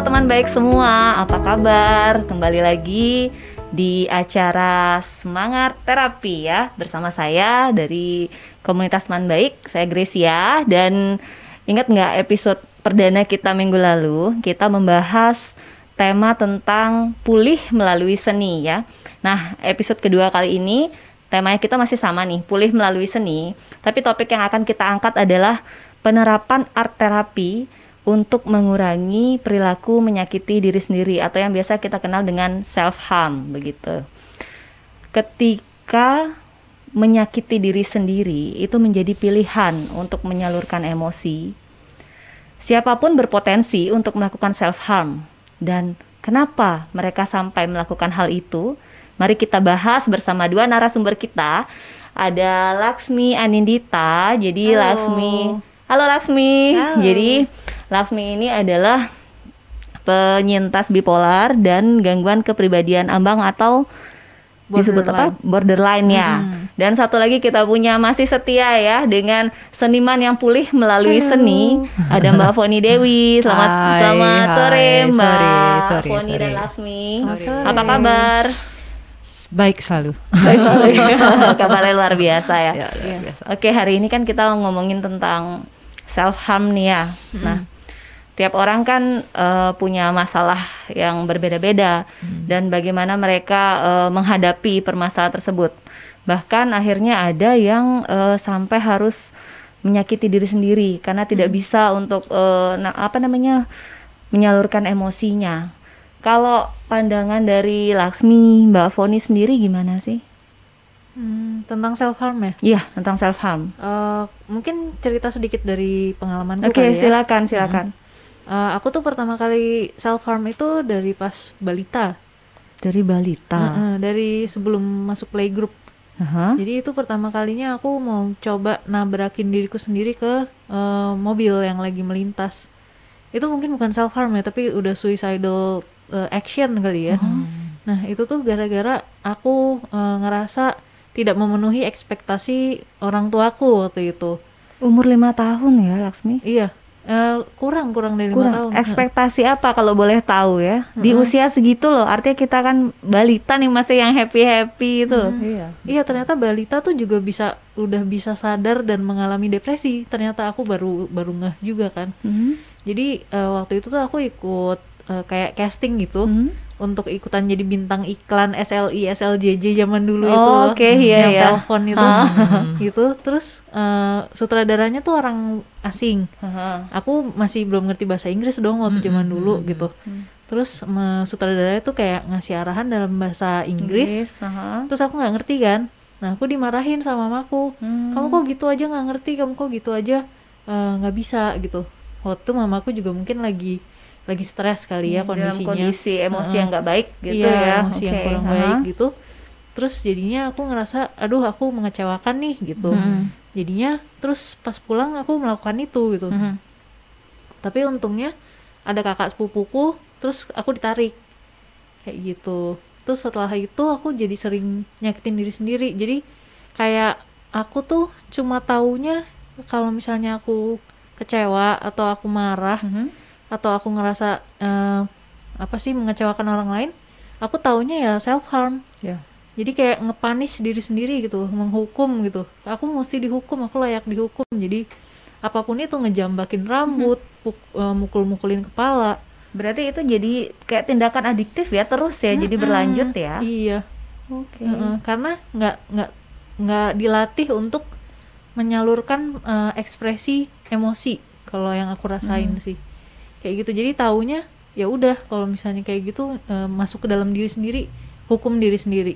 Teman baik semua, apa kabar? Kembali lagi di acara Semangat Terapi ya bersama saya dari komunitas Man Baik, saya Gracia dan ingat nggak episode perdana kita minggu lalu kita membahas tema tentang pulih melalui seni ya. Nah episode kedua kali ini temanya kita masih sama nih, pulih melalui seni. Tapi topik yang akan kita angkat adalah penerapan art terapi untuk mengurangi perilaku menyakiti diri sendiri atau yang biasa kita kenal dengan self harm begitu. Ketika menyakiti diri sendiri itu menjadi pilihan untuk menyalurkan emosi. Siapa pun berpotensi untuk melakukan self harm dan kenapa mereka sampai melakukan hal itu? Mari kita bahas bersama dua narasumber kita. Ada Laksmi Anindita. Jadi Halo. Laksmi Halo Laksmi. Halo. Jadi Laksmi ini adalah penyintas bipolar dan gangguan kepribadian ambang atau disebut apa borderline ya. Hmm. Dan satu lagi kita punya masih setia ya dengan seniman yang pulih melalui Halo. seni. Ada Mbak Foni Dewi. Selamat Hai, selamat hai. sore Mbak Sorry, sorry, Foni dan sorry. Sore. Apa kabar? Baik selalu. Baik, sorry. Kabarnya luar biasa ya. Ya, luar biasa. Oke, hari ini kan kita ngomongin tentang self harm nih ya. Nah, tiap orang kan eh, punya masalah yang berbeda-beda dan bagaimana mereka eh, menghadapi permasalahan tersebut. Bahkan akhirnya ada yang eh, sampai harus menyakiti diri sendiri karena tidak bisa untuk eh, na- apa namanya menyalurkan emosinya. Kalau pandangan dari Laksmi, Mbak Foni sendiri gimana sih? Hmm, tentang self harm ya. Iya, tentang self harm. Eh, mungkin cerita sedikit dari pengalamanku Oke, kali ya. silakan, silakan. Eh, aku tuh pertama kali self harm itu dari pas balita. Dari balita. Heeh, dari sebelum masuk playgroup. Aha. Jadi itu pertama kalinya aku mau coba nabrakin diriku sendiri ke eh, mobil yang lagi melintas. Itu mungkin bukan self harm ya, tapi udah suicidal eh, action kali ya. Nah, itu tuh gara-gara aku eh, ngerasa tidak memenuhi ekspektasi orang tuaku waktu itu. Umur lima tahun ya, Laksmi? Iya, eh, kurang kurang dari lima Kurang. tahun. Ekspektasi apa kalau boleh tahu ya? Di Heeh. usia segitu loh, artinya kita kan balita nih masih yang happy-happy itu loh. Iya. Iya, ternyata balita tuh juga bisa udah bisa sadar dan mengalami depresi. Ternyata aku baru baru ngeh juga kan. Mhm. Jadi eh, waktu itu tuh aku ikut eh, kayak casting gitu Mhm. Untuk ikutan jadi bintang iklan SLI SLJJ zaman dulu itu Oh, loh. oke, iya, yang iya. telepon itu. Ah. gitu. Terus eh, sutradaranya tuh orang asing. Aku masih belum ngerti bahasa Inggris dong waktu zaman dulu gitu. Terus me- sutradaranya tuh kayak ngasih arahan dalam bahasa Inggris. Terus aku nggak ngerti kan. Nah aku dimarahin sama mamaku. Hmm. Kamu kok gitu aja nggak ngerti. Kamu kok gitu aja eh, nggak bisa gitu. Waktu mamaku juga mungkin lagi lagi stres kali ya Dalam kondisinya. kondisi emosi Heeh. yang nggak baik gitu iya, ya. emosi yang Oke, kurang aha. baik gitu. Terus jadinya aku ngerasa, aduh aku mengecewakan nih gitu. Mhm. Jadinya terus pas pulang aku melakukan itu gitu. Mhm. Tapi untungnya ada kakak sepupuku, terus aku ditarik kayak gitu. Terus setelah itu aku jadi sering nyakitin diri sendiri. Jadi kayak aku tuh cuma taunya kalau misalnya aku kecewa atau aku marah Mhm. Atau aku ngerasa eh, apa sih mengecewakan orang lain, aku taunya ya self harm. Ya. Jadi kayak ngepanis diri sendiri gitu, menghukum gitu. Aku mesti dihukum, aku layak dihukum. Jadi apa pun itu ngejambakin rambut, puk- eh, mukul-mukulin kepala. Berarti itu jadi kayak tindakan adiktif ya terus ya, jadi berlanjut ya. Iya, Oke. heeh. karena nggak nggak nggak dilatih untuk menyalurkan eh, ekspresi emosi kalau yang aku rasain sih kayak gitu jadi taunya ya udah kalau misalnya kayak gitu eh, masuk ke dalam diri sendiri hukum diri sendiri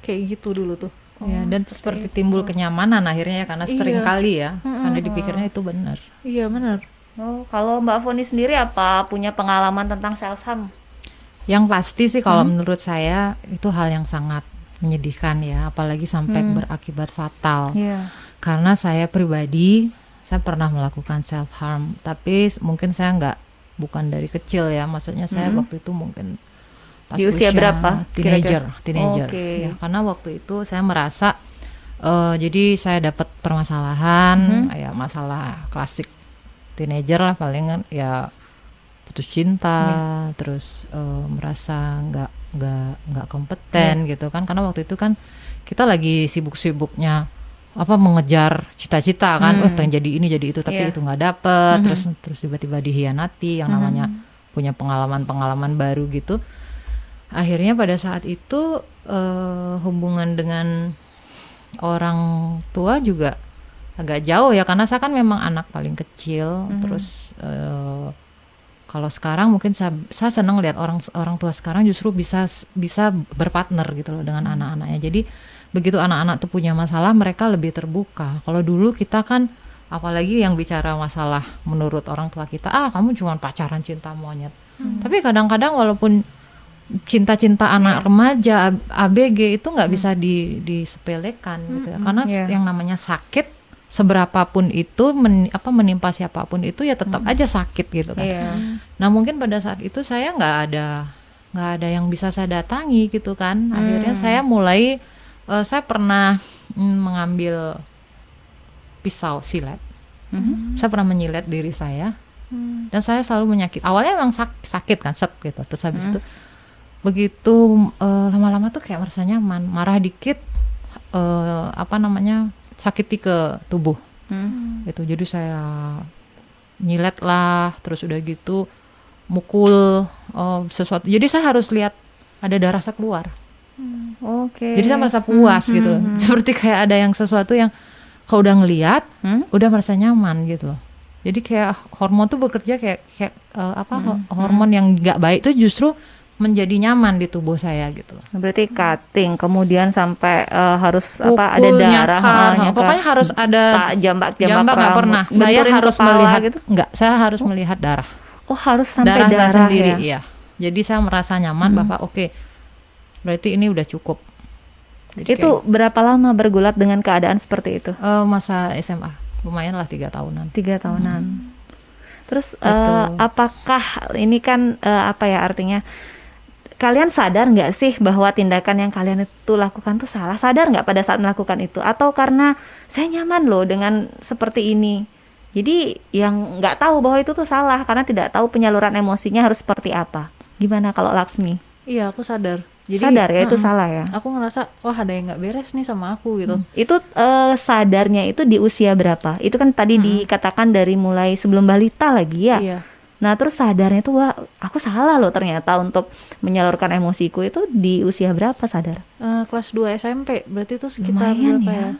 kayak gitu dulu tuh Ya, dan seperti seperti itu. timbul kenyamanan akhirnya ya karena Iya. sering kali ya Mm-mm. karena dipikirnya itu benar. iya benar Oh, kalau Mbak Foni sendiri apa punya pengalaman tentang self harm? Yang pasti sih kalau menurut saya itu hal yang sangat menyedihkan ya, apalagi sampai Hmm. berakibat fatal. Iya. Karena saya pribadi saya pernah melakukan self harm, tapi mungkin saya nggak bukan dari kecil ya, maksudnya saya Mhm. waktu itu mungkin pas Di usia berapa Teenager, kira-kira? teenager. Oke. Ya, karena waktu itu saya merasa eh, jadi saya dapat permasalahan, Mhm. ya masalah klasik teenager lah paling kan ya putus cinta, Iya. terus eh, merasa nggak nggak nggak kompeten gitu kan karena waktu itu kan kita lagi sibuk-sibuknya apa mengejar cita-cita kan, Hmm. oh pengen jadi ini jadi itu tapi Iya. itu nggak dapet, Mhm. terus terus tiba-tiba dihianati yang Mhm. namanya punya pengalaman-pengalaman baru gitu. Akhirnya pada saat itu eh, hubungan dengan orang tua juga agak jauh ya karena saya kan memang anak paling kecil Mhm. terus eh, kalau sekarang mungkin saya, saya senang lihat orang orang tua sekarang justru bisa bisa berpartner gitu loh dengan anak-anaknya jadi begitu anak-anak tuh punya masalah mereka lebih terbuka. Kalau dulu kita kan apalagi yang bicara masalah menurut orang tua kita ah kamu cuma pacaran cinta monyet. Tapi kadang-kadang walaupun cinta-cinta anak remaja ABG itu nggak bisa di disepelekan gitu ya. karena Iya. yang namanya sakit seberapapun itu men- apa menimpa siapa pun itu ya tetap aja sakit gitu kan. Iya. nah mungkin pada saat itu saya nggak ada nggak ada yang bisa saya datangi gitu kan. Akhirnya Hmm. saya mulai eh, saya pernah mm, mengambil pisau silet. Mhm. saya pernah menyilet diri saya. Hmm. dan saya selalu menyakit. Awalnya emang sak- sakit kan set gitu. Terus habis Hmm. itu begitu eh, lama-lama tuh kayak merasa nyaman. Marah dikit eh, apa namanya sakiti ke tubuh. Hmm. gitu. Jadi saya nyilet lah terus udah gitu mukul eh, sesuatu. Jadi saya harus lihat ada darah saya keluar Oke. jadi saya merasa puas Hmm, gitu loh hmm, hmm. seperti kayak ada yang sesuatu yang kalau udah ngelihat Hmm? udah merasa nyaman gitu loh. Jadi kayak hormon tuh bekerja kayak kayak eh, apa ho- Hmm, hormon yang nggak baik itu justru menjadi nyaman di tubuh saya gitu loh. Berarti cutting, kemudian sampai eh, harus apa ada Pukul, darah, nyakar, nyakar. pokoknya harus ada jambak jambak, jambak nggak pernah. Saya harus kepala melihat gitu. nggak, saya harus melihat darah. Oh harus sampai darah, darah, saya sendiri, ya. iya. Jadi saya merasa nyaman Hmm. bahwa oke, berarti ini udah cukup. Jadi Itu berapa lama bergulat dengan keadaan seperti itu? eh, masa SMA lumayan lah tiga tahunan. Tiga tahunan. Terus eh, Betul. apakah ini kan eh, apa ya artinya? Kalian sadar nggak sih bahwa tindakan yang kalian itu lakukan tuh salah? Sadar nggak pada saat melakukan itu? Atau karena saya nyaman loh dengan seperti ini? Jadi yang nggak tahu bahwa itu tuh salah karena tidak tahu penyaluran emosinya harus seperti apa. Gimana kalau Laksmi? Iya, aku sadar. Jadi sadar ya itu Mm-mm. salah ya? Aku ngerasa wah ada yang nggak beres nih sama aku gitu. Itu eh, sadarnya itu di usia berapa? Itu kan tadi dikatakan dari mulai sebelum balita lagi ya. Iya. Nah, terus sadarnya tuh wah, aku salah loh ternyata untuk menyalurkan emosiku itu di usia berapa sadar? Eh, kelas 2 SMP, berarti itu sekitar Lumayan berapa ya. ya?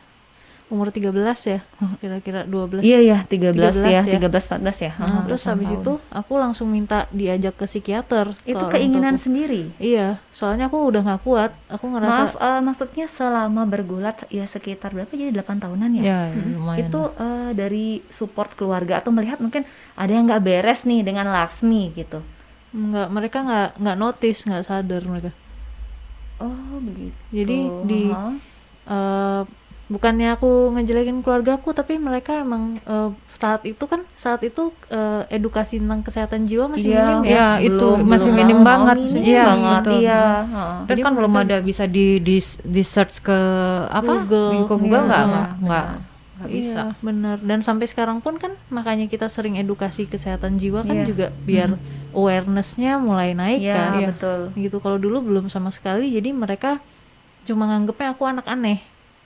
Umur 13 ya, kira-kira 12. Iya ya, 13, 13 ya, ya. 13 14 ya. Nah, Heeh, terus habis tahun. itu aku langsung minta diajak ke psikiater. itu keinginan sendiri. Iya, soalnya aku udah nggak kuat. Aku ngerasa Maaf, eh, maksudnya selama bergulat ya sekitar berapa jadi 8 tahunan ya? Ya, lumayan. Itu eh, dari support keluarga atau melihat mungkin ada yang nggak beres nih dengan Laksmi gitu. nggak mereka nggak nggak notice, nggak sadar mereka. Oh, begitu. Jadi di Heeh. eh, bukannya aku ngejelekin keluargaku, tapi mereka emang eh, saat itu kan saat itu eh, edukasi tentang kesehatan jiwa masih Iya, minim ya. Ya, itu belum- masih belum minim banget. minim Iya, banget, gitu. iya. Dan Jadi kan belum ada bisa di di, di search ke apa? Google. Ke Google Iya, nggak iya, nggak nggak benar. nggak bisa. Iya, bener. Dan sampai sekarang pun kan makanya kita sering edukasi kesehatan jiwa kan Iya. juga biar awarenessnya mulai naik Iya, kan. Iya. betul. Gitu kalau dulu belum sama sekali, jadi mereka cuma nganggepnya aku anak aneh.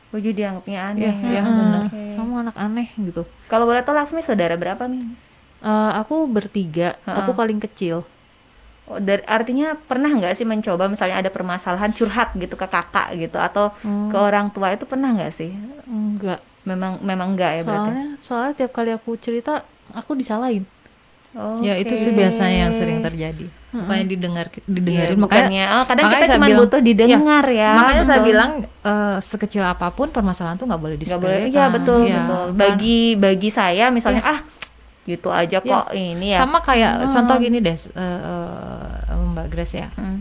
Oh, jadi dianggapnya aneh. Iya, ya. Heeh, benar. Oke. Kamu anak aneh gitu. Kalau boleh tahu Laksmi saudara berapa nih? Eh, aku bertiga, Heeh. aku paling kecil. Oh, dari, artinya pernah nggak sih mencoba misalnya ada permasalahan curhat gitu ke kakak gitu atau Hmm, ke orang tua itu pernah nggak sih? enggak. Memang memang enggak ya berarti. Soalnya soalnya tiap kali aku cerita aku disalahin. Ya itu sih biasanya yang sering terjadi. Makanya didengar Iya, didengarin makanya bukannya oh, kadang makanya kita saya cuma bilang- butuh didengar ya. makanya saya betul. bilang eh, sekecil apa pun permasalahan tuh nggak boleh disepelekan. Iya betul Iya. betul. Kan- Bagi bagi saya misalnya ah gitu aja Iya. kok ini ya. sama kayak Hmm. contoh gini deh eh, eh, Mbak Grace ya. Hmm.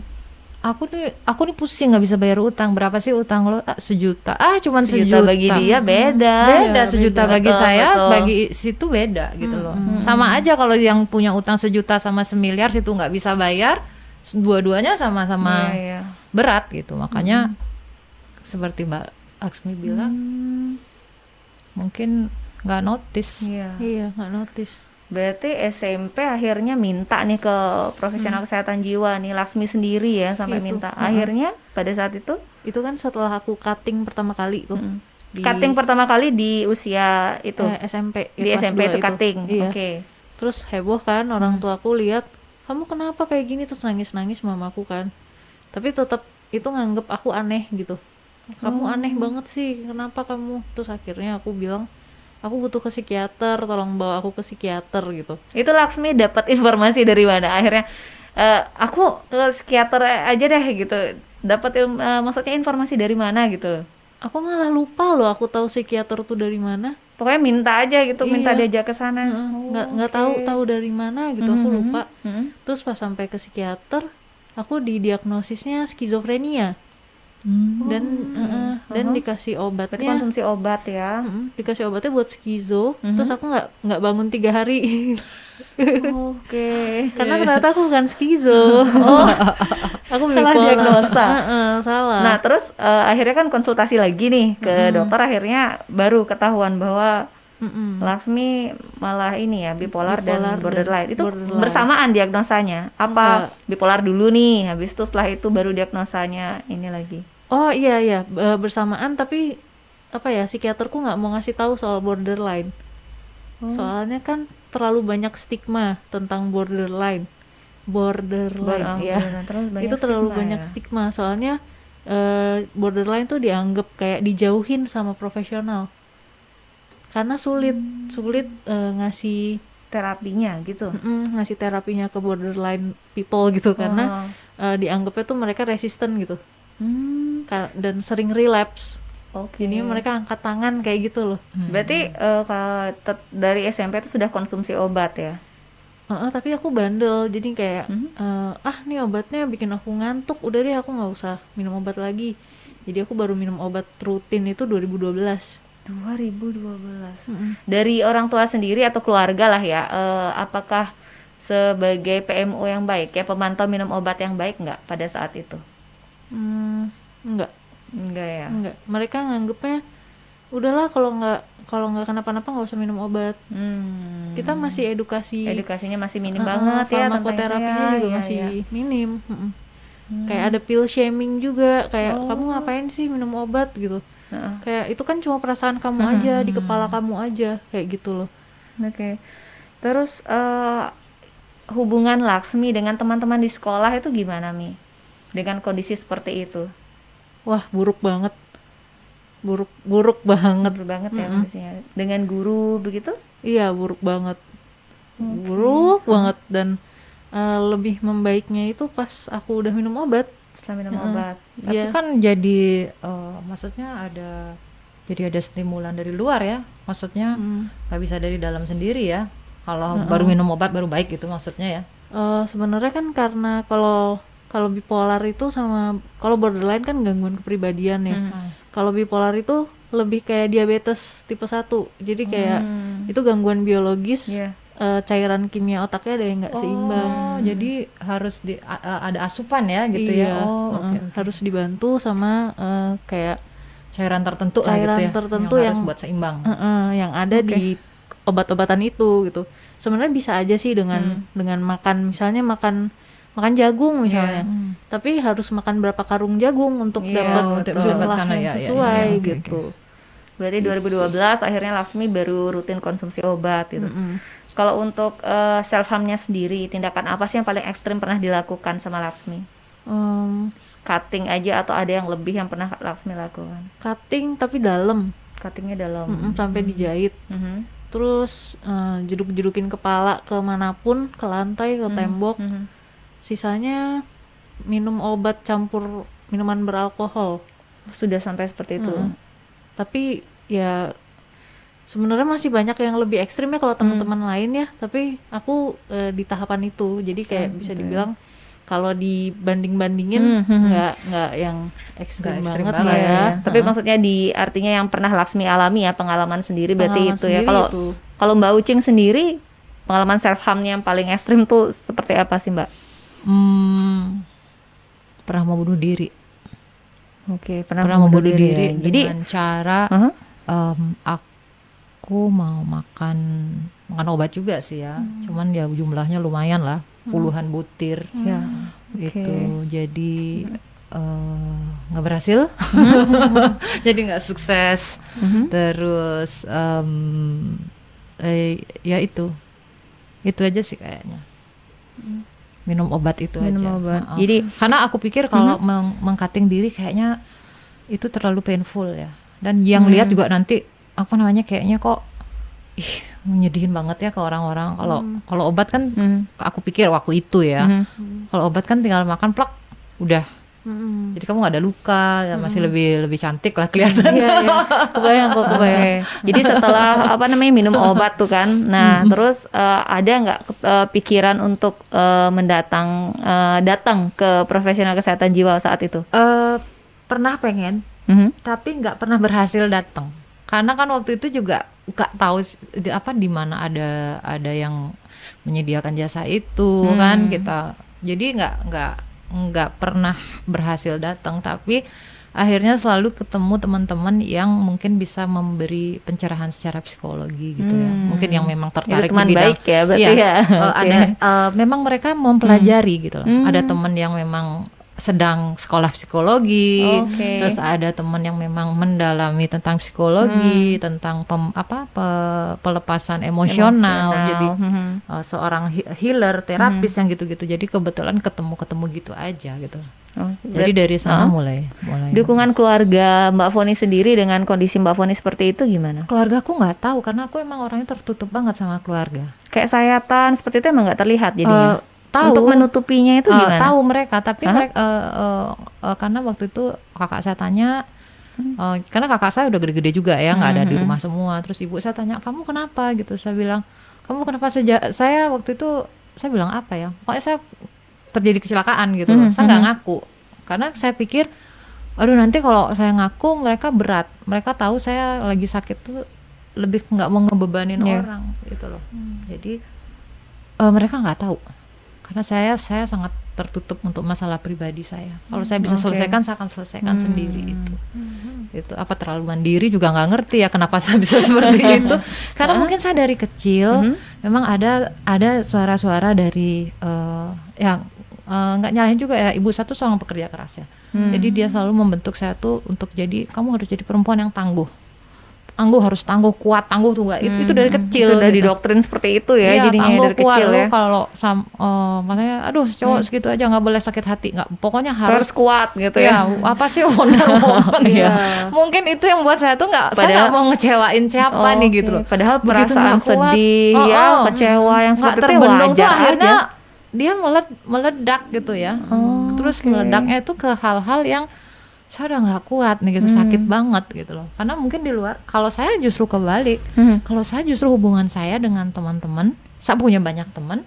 Aku nih aku nih pusing nggak bisa bayar utang. Berapa sih utang lo? Ah, sejuta. Ah cuman Sejuta sejuta. bagi dia beda. beda Iya, sejuta beda. bagi Betul, saya betul. bagi situ beda gitu loh Hmm. sama aja kalau yang punya utang sejuta sama semiliar situ nggak bisa bayar dua-duanya sama-sama Iya, iya. berat gitu makanya seperti mbak Aksmi bilang Hmm, mungkin nggak notice Iya. Iya, nggak notice. Berarti SMP akhirnya minta nih ke profesional kesehatan jiwa nih Laksmi sendiri ya sampai Itu, minta. mm-mm. Akhirnya pada saat itu Itu kan setelah aku cutting pertama kali tuh. mm, di cutting pertama kali di usia itu eh, SMP di kelas SMP itu cutting. Iya. Oke. Terus heboh kan orang Hmm. tua aku lihat, kamu kenapa kayak gini terus nangis-nangis mamaku kan. Tapi tetap itu nganggep aku aneh gitu. Kamu Oh. aneh banget sih, kenapa kamu? Terus akhirnya aku bilang, aku butuh ke psikiater, tolong bawa aku ke psikiater gitu. Itu Laksmi dapat informasi dari mana? Akhirnya eh, aku ke psikiater aja deh gitu. Dapat eh, maksudnya informasi dari mana gitu loh. Aku malah lupa loh aku tahu psikiater tuh dari mana. Pokoknya minta aja gitu, minta Iya. diajak ke sana. Heeh, Oh, nggak nggak tahu tahu dari mana gitu, aku Mhm, lupa. mhm. Terus pas sampai ke psikiater, aku didiagnosisnya skizofrenia Hmm. dan heeh, dan Mhm. dikasih Berarti obatnya. konsumsi obat ya. Mm-mm, dikasih obatnya buat skizo Mhm. terus aku nggak nggak bangun tiga hari Oke. karena ternyata aku bukan skizo oh aku Salah bipolar. diagnosa. Heeh, salah Nah, terus eh, akhirnya kan konsultasi lagi nih ke Mm-mm. dokter akhirnya baru ketahuan bahwa Mm-mm. Laksmi malah ini ya bipolar, Bipolar dan dan borderline. Itu borderline. bersamaan diagnosanya. Apa bipolar dulu nih, habis itu setelah itu baru diagnosanya ini lagi. oh iya iya bersamaan tapi apa ya psikiaterku nggak mau ngasih tahu soal borderline Oh. soalnya kan terlalu banyak stigma tentang borderline borderline Bor- oh, ya borderline. Banyak itu terlalu stigma banyak ya. stigma soalnya eh, borderline tuh dianggap kayak dijauhin sama profesional karena sulit Hmm. sulit eh, ngasih terapinya gitu. mm, ngasih terapinya ke borderline people gitu karena Oh. eh, dianggapnya tuh mereka resisten gitu Hmm, Ka- dan sering relapse oke. jadi mereka angkat tangan kayak gitu loh Berarti eh, kalau tet- dari SMP itu sudah konsumsi obat ya? Heeh, tapi aku bandel jadi kayak Mhm. eh, ah nih obatnya bikin aku ngantuk udah deh aku nggak usah minum obat lagi jadi aku baru minum obat rutin itu 2012 2012. Mm-mm. Dari orang tua sendiri atau keluarga lah ya, eh, apakah sebagai PMO yang baik ya pemantau minum obat yang baik nggak pada saat itu? Hmm, enggak, Enggak ya. enggak. Mereka nganggepnya udahlah kalau nggak kalau nggak kenapa-napa nggak usah minum obat. Hmm. Kita masih edukasi. edukasinya masih minim Heeh, banget ya farmakoterapinya ya, juga iya, masih iya. minim. Hmm. Kayak ada pill shaming juga, kayak Oh. kamu ngapain sih minum obat gitu. Heeh. Kayak itu kan cuma perasaan kamu Hmm. aja, di kepala kamu aja, kayak gitu loh. Oke. Terus eh, hubungan Laksmi dengan teman-teman di sekolah itu gimana Mi? Dengan kondisi seperti itu? Wah, buruk banget. Buruk buruk banget. Betul banget ya Mm-mm. kondisinya. Dengan guru begitu? Iya, buruk banget. Oke. Buruk banget dan eh, lebih membaiknya itu pas aku udah minum obat. Setelah minum Heeh. obat. Tapi Iya. kan jadi eh, maksudnya ada jadi ada stimulan dari luar ya. Maksudnya Hmm. nggak bisa dari dalam sendiri ya. Kalau Heeh. baru minum obat baru baik gitu maksudnya ya. Eh, sebenarnya kan karena kalau kalau bipolar itu sama kalau borderline kan gangguan kepribadian ya. Hmm. Kalau bipolar itu lebih kayak diabetes tipe 1. Jadi kayak Hmm. itu gangguan biologis. Iya. Eh, cairan kimia otaknya ada yang nggak seimbang. Oh, jadi harus di a- ada asupan ya gitu Iya, ya. Oh, heeh. oke. oke. Harus dibantu sama eh, kayak cairan tertentu lah Cairan gitu ya. tertentu yang, yang- harus buat seimbang. Heeh, yang ada Oke. di obat-obatan itu gitu. Sebenarnya bisa aja sih Hmm. dengan dengan makan misalnya makan makan jagung misalnya. Hmm. Tapi harus makan berapa karung jagung untuk Iya, dapat untuk jumlah mendapatkan, yang ya, ya, sesuai ya, oke, gitu. Berarti 2012 akhirnya Laksmi baru rutin konsumsi obat gitu. Mm-mm. Kalau untuk self harmnya sendiri, tindakan apa sih yang paling ekstrim pernah dilakukan sama Laksmi? Em, Cutting aja atau ada yang lebih yang pernah Laksmi lakukan? cutting tapi dalam, Cuttingnya dalam. Mm-mm, sampai dijahit. Mhm. Terus eh, jeduk-jedukin kepala ke mana pun, ke lantai, ke Mhm. tembok. Mhm. Sisanya minum obat campur minuman beralkohol. Sudah sampai seperti itu. Mm. Tapi ya sebenarnya masih banyak yang lebih ekstrim ya kalau teman-teman lain ya. Tapi aku eh, di tahapan itu, jadi kayak Hmm, bisa dibilang kalau dibanding-bandingin Hmm, hmm, hmm. nggak nggak yang ekstrim, Nggak ekstrim banget, banget lah ya. iya. Tapi Heeh. maksudnya di artinya yang pernah Laksmi alami ya pengalaman sendiri berarti Pengalaman itu ya. Kalau kalau Mbak Ucing sendiri pengalaman self harmnya yang paling ekstrim tuh seperti apa sih Mbak? Hmm, pernah mau bunuh diri. Oke, Pernah, mau bunuh diri, ya. Jadi, dengan cara Aha. em, aku mau makan makan obat juga sih ya. Cuman ya jumlahnya lumayan lah, puluhan butir Ya. itu. Jadi eh, nggak berhasil, jadi nggak sukses. Mhm. Terus em, eh, ya itu, itu aja sih kayaknya. Minum obat itu Minum aja. obat. Heeh. Jadi- karena aku pikir kalau meng- mengcutting diri kayaknya itu terlalu painful ya. Dan yang Hmm. lihat juga nanti apa namanya kayaknya kok ih menyedihin banget ya ke orang-orang. Kalau kalau obat kan Mhm. aku pikir waktu itu ya. Mhm. Kalau obat kan tinggal makan plak udah. Mm-mm. Jadi kamu nggak ada luka, ya masih lebih lebih cantik lah kelihatan. Iya, iya. Kebayang kok, kebayang. Jadi setelah apa namanya minum obat tuh kan, nah terus eh, ada nggak eh, pikiran untuk eh, mendatang eh, datang ke profesional kesehatan jiwa saat itu? Eh, pernah pengen, Mhm. tapi nggak pernah berhasil datang. Karena kan waktu itu juga nggak tahu di, apa di mana ada ada yang menyediakan jasa itu Hmm. kan kita. Jadi nggak nggak nggak pernah berhasil datang, tapi akhirnya selalu ketemu teman-teman yang mungkin bisa memberi pencerahan secara psikologi gitu ya. Hmm. Mungkin yang memang tertarik teman di bidang baik ya berarti Iya, ya. Oke. ada eh, memang mereka mempelajari gitu loh. Hmm. Ada teman yang memang sedang sekolah psikologi, Oke. terus ada teman yang memang mendalami tentang psikologi, Hmm. tentang pem- apa pe- pelepasan emosional. Jadi Mhm. eh, seorang he- healer, terapis Hmm. yang gitu-gitu. Jadi kebetulan ketemu-ketemu gitu aja gitu. Oh, Jadi dari sana Ah. mulai mulai. dukungan keluarga Mbak Foni sendiri dengan kondisi Mbak Foni seperti itu gimana? keluarga aku nggak tahu karena aku emang orangnya tertutup banget sama keluarga. Kayak sayatan seperti itu emang nggak terlihat jadinya. Eh, tahu. Untuk menutupinya itu Eh, gimana? tahu mereka tapi Hah? mereka eh, eh, eh, karena waktu itu kakak saya tanya eh, karena kakak saya udah gede-gede juga ya nggak ada di Hmm. rumah semua. Terus ibu saya tanya kamu kenapa? Gitu saya bilang kamu kenapa sejak saya waktu itu saya bilang apa ya? Pokoknya saya terjadi kecelakaan gitu loh. Hmm, saya nggak hmm. ngaku. Karena saya pikir aduh nanti kalau saya ngaku mereka berat. Mereka tahu saya lagi sakit tuh lebih nggak mau ngebebanin Iya. orang gitu loh. Jadi eh, mereka nggak tahu karena saya saya sangat tertutup untuk masalah pribadi saya kalau saya bisa Oke. selesaikan saya akan selesaikan Hmm. sendiri itu itu apa terlalu mandiri juga nggak ngerti ya kenapa saya bisa seperti itu karena mungkin saya dari kecil Mhm. memang ada ada suara-suara dari eh, yang eh, nggak nyalahin juga ya ibu saya tuh seorang pekerja keras ya Hmm. jadi dia selalu membentuk saya tuh untuk jadi kamu harus jadi perempuan yang tangguh tangguh harus tangguh kuat tangguh tuh nggak itu, itu dari Hmm. kecil Itu udah gitu. didoktrin seperti itu ya Iya, jadinya tangguh dari kuat kecil ya. kalau sam eh, makanya aduh cowok segitu aja nggak boleh sakit hati nggak pokoknya harus Harus kuat gitu ya ya. apa sih Wonder Woman Iya. mungkin itu yang buat saya tuh nggak saya nggak mau ngecewain siapa nih Oke. gitu loh Padahal Begitu perasaan kuat, sedih oh, ya, oh, kecewa yang seperti itu wajar akhirnya aja. dia meled- meledak gitu ya Oh, terus oke. meledaknya itu ke hal-hal yang saya udah nggak kuat nih gitu Hmm. sakit banget gitu loh karena mungkin di luar kalau saya justru kebalik Hmm. kalau saya justru hubungan saya dengan teman-teman saya punya banyak teman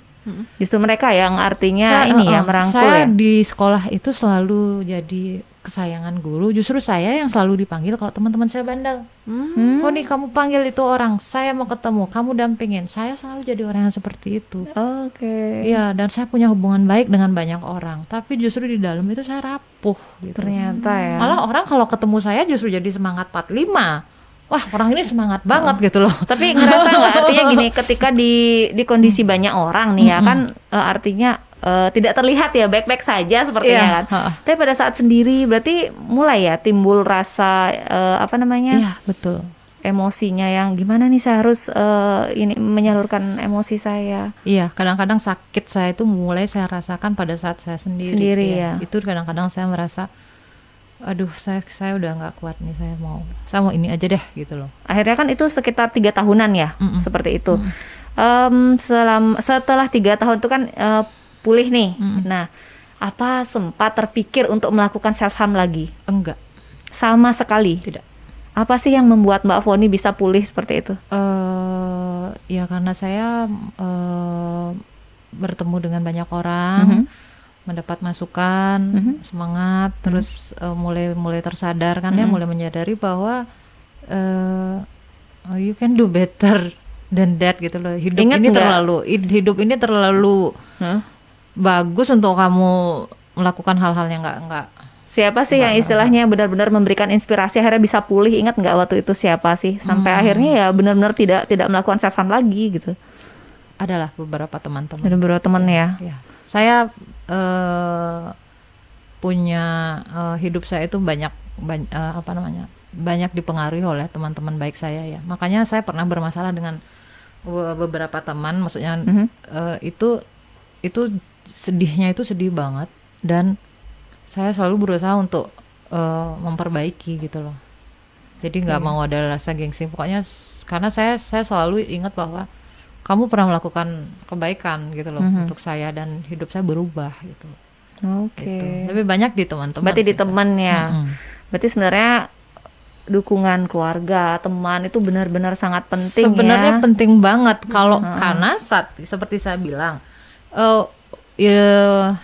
Justru mereka yang artinya Saya- ini ya uh-uh, merangkul saya ya. di sekolah itu selalu jadi kesayangan guru justru saya yang selalu dipanggil kalau teman-teman saya bandel Hmm. Foni kamu panggil itu orang saya mau ketemu kamu dampingin saya selalu jadi orang yang seperti itu Oke. Iya dan saya punya hubungan baik dengan banyak orang tapi justru di dalam itu saya rapuh gitu Ternyata ya. malah orang kalau ketemu saya justru jadi semangat 45 wah orang ini semangat banget gitu loh Tapi ngerasa nggak artinya gini, ketika di di kondisi banyak orang nih ya Mm-mm. kan eh, artinya eh, tidak terlihat ya baik-baik saja sepertinya Iya, kan. ha-ha. Tapi pada saat sendiri berarti mulai ya timbul rasa eh, apa namanya iya betul emosinya yang gimana nih saya harus eh, ini menyalurkan emosi saya. Iya, kadang-kadang sakit saya itu mulai saya rasakan pada saat saya sendiri. Sendiri, Iya. ya. Itu kadang-kadang saya merasa, aduh saya saya udah nggak kuat nih, saya mau saya mau ini aja deh gitu loh. Akhirnya kan itu sekitar tiga tahunan ya Mm-mm. seperti itu. Em, selam, setelah tiga tahun itu kan eh, pulih nih. Mm-mm. Nah, apa sempat terpikir untuk melakukan self harm lagi? Enggak, Sama sekali. tidak. Apa sih yang membuat Mbak Foni bisa pulih seperti itu? eh ya karena saya eh bertemu dengan banyak orang, Mhm. Mendapat masukan, Mhm. semangat, terus eh, mulai mulai tersadar kan ya, Mhm. mulai menyadari bahwa oh, you can do better than that gitu loh. Hidup Ingat ini nggak? terlalu hidup ini terlalu Hah? bagus untuk kamu melakukan hal-hal yang nggak nggak Siapa sih yang istilahnya benar-benar memberikan inspirasi akhirnya bisa pulih? Ingat nggak waktu itu siapa sih? Sampai Hmm. akhirnya ya benar-benar tidak tidak melakukan self harm lagi gitu. adalah beberapa teman-teman. Ada beberapa teman ya. Ya, saya eh, punya eh, hidup saya itu banyak, ban- eh, apa namanya, banyak dipengaruhi oleh teman-teman baik saya ya. Makanya saya pernah bermasalah dengan be- beberapa teman, maksudnya Mhm. eh, itu itu sedihnya itu sedih banget dan saya selalu berusaha untuk eh, memperbaiki gitu loh. Jadi nggak Iya. mau ada rasa gengsi. Pokoknya karena saya saya selalu ingat bahwa kamu pernah melakukan kebaikan gitu loh Mhm. untuk saya dan hidup saya berubah gitu. Oke. gitu. Lebih banyak di teman-teman. Berarti di teman ya. Mm-mm. Berarti sebenarnya dukungan keluarga, teman itu benar-benar sangat penting Sebenarnya ya. penting banget kalau Heeh. karena saat seperti saya bilang eh ya,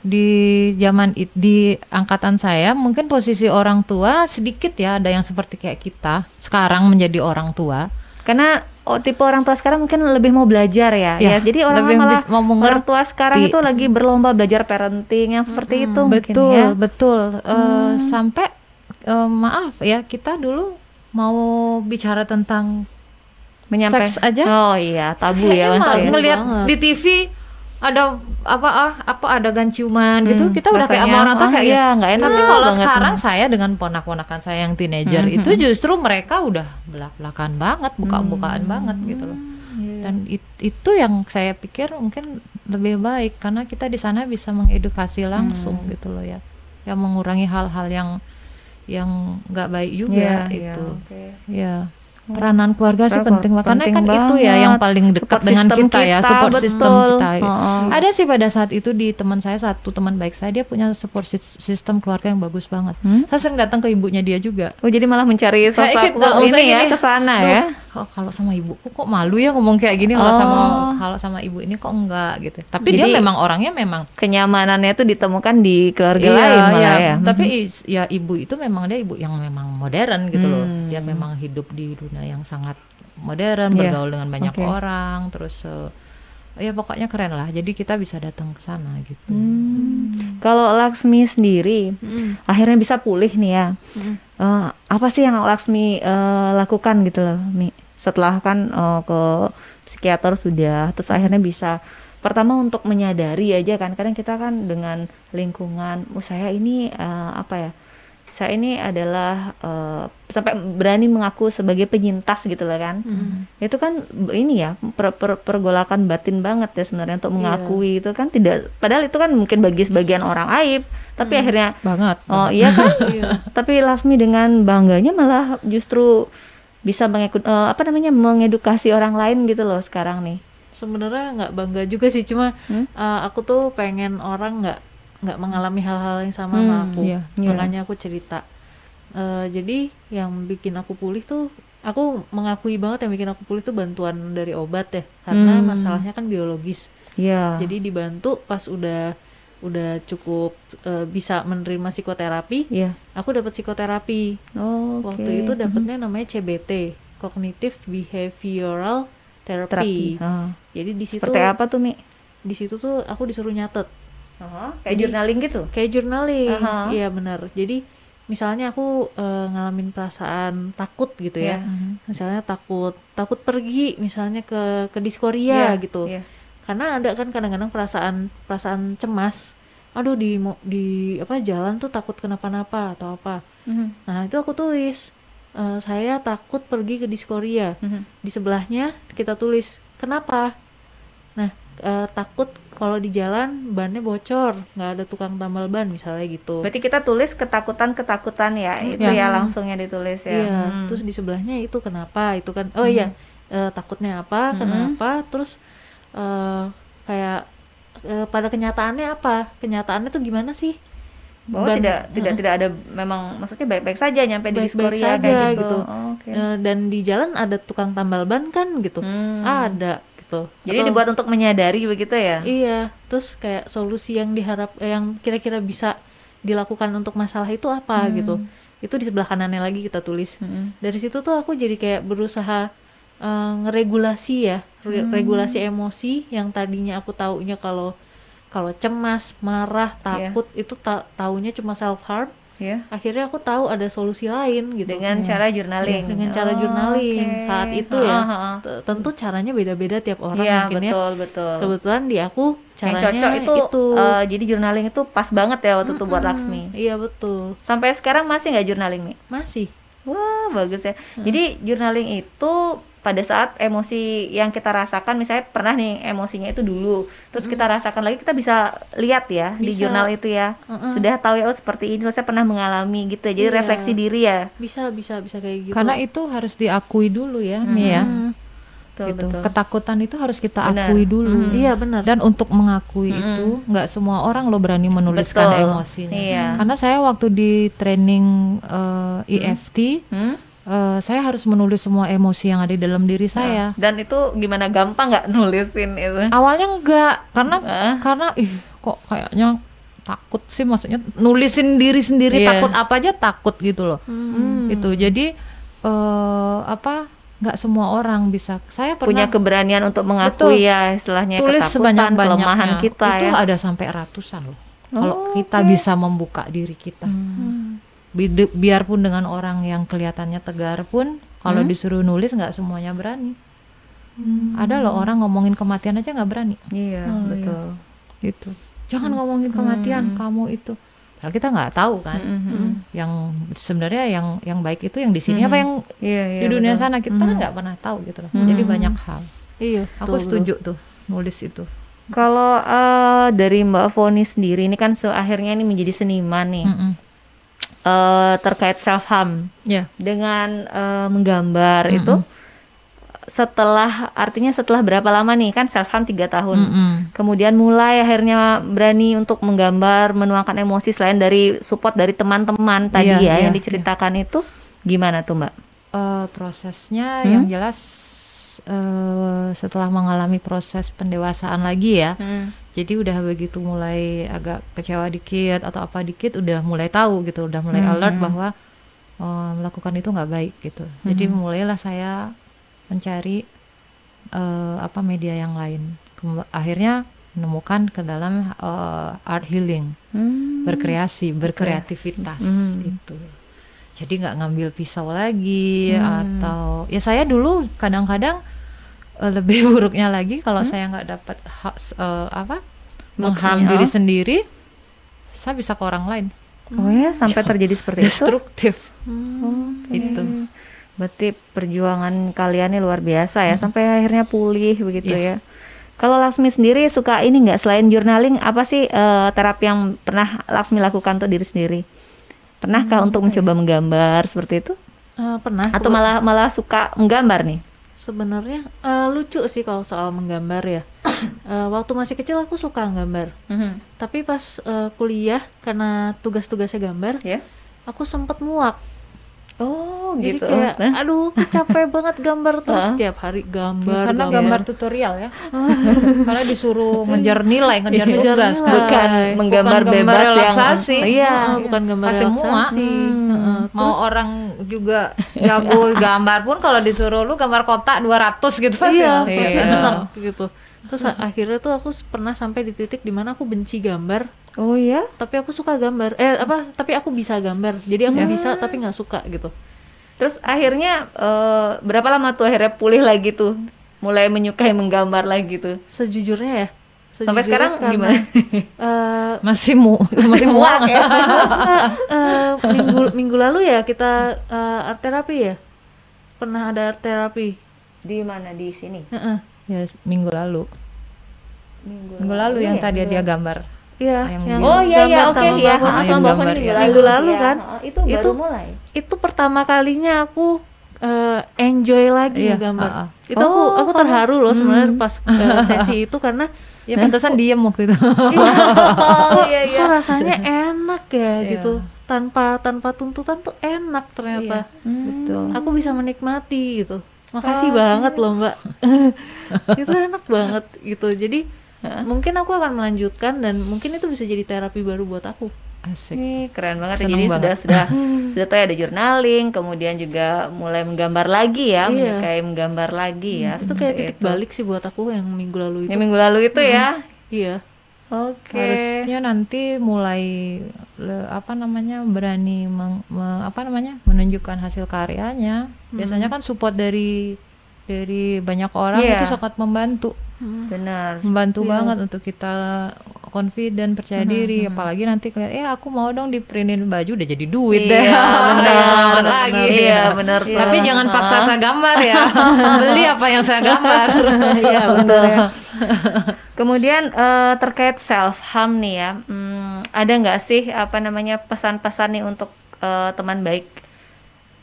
di zaman it- di angkatan saya mungkin posisi orang tua sedikit ya ada yang seperti kayak kita sekarang menjadi orang tua. Karena oh, tipe orang tua sekarang mungkin lebih mau belajar ya. Ya, ya jadi orang lebih malah orang tua sekarang itu lagi berlomba belajar parenting yang seperti itu mungkin betul, ya. betul. Eh, sampai eh, maaf ya kita dulu mau bicara tentang Menyampai Seks aja? Oh iya, tabu ya mal- ya. ngelihat di TV ada apa ah apa adegan ciuman gitu Hmm, kita udah kayak sama orang tua kayak iya, gitu. nggak enak tapi kalau banget. sekarang saya dengan ponak-ponakan saya yang teenager Hmm, itu justru mereka udah belak-belakan banget buka-bukaan Hmm. banget gitu loh Iya. dan it- itu yang saya pikir mungkin lebih baik karena kita di sana bisa mengedukasi langsung Hmm. gitu loh ya yang mengurangi hal-hal yang yang nggak baik juga Iya, iya, itu ya peranan keluarga sih penting banget karena penting kan itu ya banget. yang paling dekat dengan system kita, ya kita, support betul. system kita Heeh. ada sih pada saat itu di teman saya satu teman baik saya dia punya support sys- system keluarga yang bagus banget Hmm? saya sering datang ke ibunya dia juga Oh jadi malah mencari sosok gitu, ini ya ke sana ya. Kok kalau sama ibuku kok malu ya ngomong kayak gini kalau sama Oh. kalau sama ibu ini kok enggak gitu tapi Jadi- dia memang orangnya memang Kenyamanannya itu ditemukan di keluarga Iya, lain malah iya. ya. Tapi is- ya ibu itu memang dia ibu yang memang modern gitu loh. Hmm. Dia memang hidup di dunia yang sangat modern, Iya, bergaul dengan banyak oke. orang, terus eh, ya pokoknya keren lah. Jadi kita bisa datang ke sana gitu. Hmm. Kalau Laksmi sendiri Mm. akhirnya bisa pulih nih ya. Mm. Eh, apa sih yang Laksmi eh, lakukan gitu loh, Mi? Setelah kan eh, ke psikiater sudah, terus akhirnya bisa pertama untuk menyadari aja kan, kadang kita kan dengan lingkungan, oh saya ini eh, apa ya? Saya ini adalah eh, sampai berani mengaku sebagai penyintas gitu loh kan. Mm. Itu kan ini ya per- per- pergolakan batin banget ya sebenarnya untuk Iya. mengakui itu kan tidak padahal itu kan mungkin bagi sebagian orang aib, tapi Hmm. akhirnya Banget. Oh banget. iya kan? Iya. Tapi Lasmi dengan bangganya malah justru bisa mengikut eh, apa namanya mengedukasi orang lain gitu loh sekarang nih. sebenarnya nggak bangga juga sih cuma Hmm? uh, aku tuh pengen orang nggak nggak mengalami hal-hal yang sama sama Hmm, aku iya, iya. makanya aku cerita Uh, jadi yang bikin aku pulih tuh aku mengakui banget yang bikin aku pulih tuh bantuan dari obat ya karena Hmm. masalahnya kan biologis Iya. jadi dibantu pas udah udah cukup uh, bisa menerima psikoterapi Iya. aku dapat psikoterapi Oh, oke. waktu itu dapatnya namanya CBT Cognitive Behavioral terapi. Therapy Ah. jadi di situ Seperti apa tuh Mi? di situ tuh aku disuruh nyatet Kayak Jadi- journaling gitu. kayak journaling iya benar jadi misalnya aku eh, ngalamin perasaan takut gitu ya Iya. Mhm. misalnya takut takut pergi misalnya ke ke diskoria Iya, gitu iya. Karena ada kan kadang-kadang perasaan perasaan cemas aduh di di apa jalan tuh takut kenapa-napa atau apa Mhm. nah itu aku tulis eh, saya takut pergi ke diskoria Mhm. di sebelahnya kita tulis kenapa nah eh, takut kalau di jalan bannya bocor nggak ada tukang tambal ban misalnya gitu Berarti kita tulis ketakutan-ketakutan ya, itu Iya. ya langsungnya ditulis ya. iya Hmm. terus di sebelahnya itu kenapa itu kan oh Mhm. iya eh, takutnya apa Mhm. kenapa terus eh, kayak eh, pada kenyataannya apa kenyataannya tuh gimana sih bahwa Ban- tidak tidak tidak ada memang maksudnya baik-baik saja nyampe di Baik-baik diskoria saja kayak gitu. gitu. Oh, oke. Eh, dan di jalan ada tukang tambal ban kan gitu Hmm. ada gitu Jadi Atau- dibuat untuk menyadari begitu ya? Iya, terus kayak solusi yang diharap yang kira-kira bisa dilakukan untuk masalah itu apa Hmm. gitu. Itu di sebelah kanannya lagi kita tulis. Mm-mm. Dari situ tuh aku jadi kayak berusaha eh, ngeregulasi ya, re- Hmm. regulasi emosi yang tadinya aku taunya kalau kalau cemas, marah, Iya. takut itu ta taunya cuma self harm. Ya. akhirnya aku tahu ada solusi lain gitu Dengan cara journaling. dengan cara Oh, journaling oke. saat itu ya ah. T- tentu caranya beda-beda tiap orang Iya, mungkin ya betul, betul. kebetulan di aku Yang caranya cocok itu, eh, jadi journaling itu pas banget ya waktu itu buat. Laksmi. iya betul Sampai sekarang masih nggak journaling nih? masih Wah, bagus ya. Hmm. Jadi journaling itu pada saat emosi yang kita rasakan misalnya pernah nih emosinya itu dulu, terus kita rasakan lagi kita bisa lihat ya di. Bisa. jurnal itu ya. Sudah tahu ya oh seperti ini, saya pernah mengalami gitu ya. Jadi Iya. refleksi diri ya. bisa bisa bisa kayak gitu Karena itu harus diakui dulu ya, Mi ya. Hmm. Betul, Gitu. betul. Ketakutan itu harus kita Benar. akui dulu. Iya benar Dan untuk mengakui Mm-mm. itu nggak semua orang lo berani menuliskan Betul. emosinya. Iya. Karena saya waktu di training eh, EFT, Hmm? Eh, saya harus menulis semua emosi yang ada di dalam diri saya. Dan itu gimana gampang nggak nulisin itu? Awalnya enggak, karena Ah. karena ih kok kayaknya takut sih maksudnya nulisin diri sendiri Iya. takut apa aja takut gitu loh. Hmm. Itu. Jadi eh apa nggak semua orang bisa. Saya Punya pernah keberanian untuk mengakui ya istilahnya tulis ketakutan, sebanyak-banyaknya. kelemahan kita itu ya. ada sampai ratusan loh. Kalau Oh, kita bisa membuka diri kita. Hmm. Bi- biarpun dengan orang yang kelihatannya tegar pun kalau Hmm? disuruh nulis nggak semuanya berani. Hmm. Ada loh orang ngomongin kematian aja nggak berani. Iya, Oh, iya. betul. Gitu. Jangan ngomongin kematian Hmm. kamu itu. Padahal kita nggak tahu kan. Mm, mm, mm. Yang sebenarnya yang yang baik itu yang di sini Mhm. apa yang Iya, iya, di dunia betul. sana kita kan Mhm. nggak pernah tahu gitu loh. Mhm. Jadi banyak hal. iya Aku betul, setuju tuh nulis itu. Kalau eh, dari Mbak Foni sendiri ini kan se- akhirnya ini menjadi seniman nih Mm-mm. Eh, terkait self harm Ya. dengan eh, menggambar Mm-mm. itu setelah artinya setelah berapa lama nih kan self harm tiga tahun Mm-mm. kemudian mulai akhirnya berani untuk menggambar menuangkan emosi selain dari support dari teman-teman tadi Iya, ya iya, yang diceritakan itu gimana tuh Mbak? Eh, prosesnya Hmm? yang jelas eh, setelah mengalami proses pendewasaan lagi ya. Jadi udah begitu mulai agak kecewa dikit atau apa dikit udah mulai tahu gitu, udah mulai Mhm. alert bahwa eh, melakukan itu nggak baik gitu. Jadi Mhm. mulailah saya mencari eh, apa media yang lain. Kemba- akhirnya menemukan ke dalam eh, art healing, Hmm. berkreasi, berkreativitas Mhm. itu. Jadi nggak ngambil pisau lagi Hmm. atau ya saya dulu kadang-kadang eh, lebih buruknya lagi kalau Hmm? saya nggak dapat eh, apa mengharm diri sendiri, saya bisa ke orang lain. Oh ya sampai terjadi seperti itu? Destruktif. Hmm. Oke. Itu. Berarti perjuangan kalian ini luar biasa ya sampai akhirnya pulih begitu Iya. ya. Kalau Laksmi sendiri suka ini nggak selain journaling apa sih eh, terapi yang pernah Laksmi lakukan untuk diri sendiri? Pernahkah untuk mencoba menggambar seperti itu? Eh, pernah Atau malah malah suka menggambar nih? Sebenarnya eh, lucu sih kalau soal menggambar ya. Eh, waktu masih kecil aku suka gambar tapi pas eh, kuliah karena tugas-tugasnya gambar Ya. aku sempet muak Oh jadi gitu. kayak Nah, aduh capek banget gambar terus setiap hari gambar Karena gambar. gambar tutorial ya. Karena disuruh ngejar nilai, ngejar Ngejar tugas. nilai. bukan menggambar Bukan gambar bebas yang relaksasi. Iya. Heeh, bukan gambar Pasti relaksasi Hmm. Heeh, Mau terus- orang juga jago gambar pun kalau disuruh lu gambar kotak 200 gitu pasti iya, langsung Iya. enak gitu terus akhirnya tuh aku pernah sampai di titik di mana aku benci gambar Oh ya. tapi aku suka gambar eh apa tapi aku bisa gambar jadi aku Ya. bisa tapi nggak suka gitu Terus akhirnya eh, berapa lama tuh akhirnya pulih lagi tuh? Mulai menyukai menggambar lagi tuh. sejujurnya ya Sampai sejujurnya sekarang karena, gimana? eh, masih mu masih muak ya. eh, minggu minggu lalu ya kita eh, art terapi ya pernah ada art terapi Di mana di sini? Heeh. Ya minggu lalu Minggu, minggu lalu yang ya? tadi dia lalu. gambar Iya, Yang yang Oh iya iya oke sama ya. Ah, Sama Fon gambar, minggu ya. lalu. Minggu lalu Iya, kan? Itu baru Itu- mulai. itu pertama kalinya aku eh, enjoy lagi Iya, gambar. ah, ah. Itu aku Oh, aku terharu loh sebenarnya Hmm. pas eh, sesi itu karena ya pantesan diem waktu itu Oh iya iya. kok rasanya enak ya Iya. gitu. Tanpa tanpa tuntutan tuh enak ternyata. Hmm. betul Aku bisa menikmati gitu. Makasih Oh. banget loh, Mbak. itu enak banget gitu. Jadi mungkin aku akan melanjutkan dan mungkin itu bisa jadi terapi baru buat aku. asik keren banget ya. Seneng Jadi banget. sudah sudah sudah tahu ya ada journaling, kemudian juga mulai menggambar lagi ya, Iya. menyukai menggambar lagi ya. itu kayak seperti titik itu. balik sih buat aku yang minggu lalu itu. Yang minggu lalu itu ya. Iya. Oke. harusnya nanti mulai le- apa namanya berani meng- me- apa namanya menunjukkan hasil karyanya. Biasanya kan support dari dari banyak orang Iya. itu sangat membantu. Benar. Membantu Iya. banget untuk kita confident percaya diri. Apalagi nanti kalian eh aku mau dong di printin baju udah jadi duit deh. Iya, benar, Selamat benar, lagi. Iya, benar tuh. tapi jangan paksa saya gambar ya. Beli apa yang saya gambar. Iya betul ya. Kemudian eh, terkait self harm nih ya, hmm, ada nggak sih apa namanya pesan-pesan nih untuk eh, teman baik?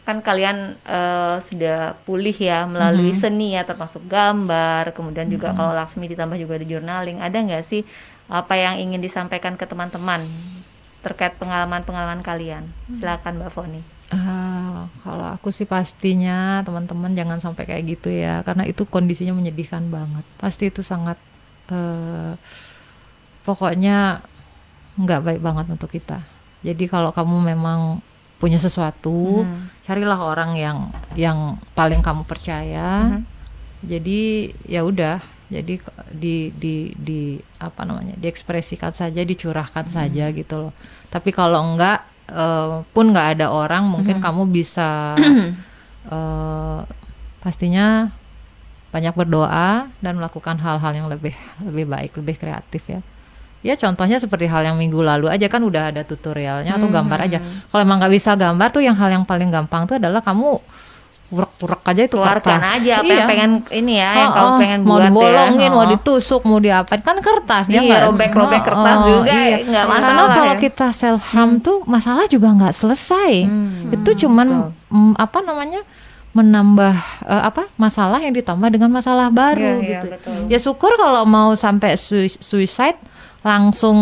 Kan kalian eh, sudah pulih ya melalui seni ya, termasuk gambar, kemudian juga kalau Laksmi ditambah juga ada journaling. Ada nggak sih apa yang ingin disampaikan ke teman-teman terkait pengalaman-pengalaman kalian? Silakan Mbak Foni. Ah, kalau aku sih pastinya teman-teman jangan sampai kayak gitu ya, karena itu kondisinya menyedihkan banget. Pasti itu sangat eh, pokoknya nggak baik banget untuk kita. Jadi kalau kamu memang punya sesuatu, Hmm. carilah orang yang yang paling kamu percaya. Mhm. Jadi ya udah, jadi di di di apa namanya, diekspresikan saja, dicurahkan saja gitu loh. Tapi kalau enggak eh, pun nggak ada orang, mungkin kamu bisa eh, pastinya banyak berdoa dan melakukan hal-hal yang lebih lebih baik, lebih kreatif ya. Ya contohnya seperti hal yang minggu lalu aja kan udah ada tutorialnya atau gambar aja. Kalau emang nggak bisa gambar tuh yang hal yang paling gampang tuh adalah kamu urek-urek aja itu Keluarkan kertas. aja apa Iya. yang pengen ini ya, yang Oh, kamu oh, pengen mau buat ya. dibolongin, mau Oh. ditusuk, mau diapain kan kertas dia Iya, nggak robek-robek Oh, kertas oh, juga, iya. nggak Karena masalah kalau ya. kita self harm tuh masalah juga nggak selesai. Hmm, Itu cuman mm, apa namanya menambah eh, apa masalah yang ditambah dengan masalah baru Iya, iya, gitu. betul. Ya syukur kalau mau sampai sui- suicide langsung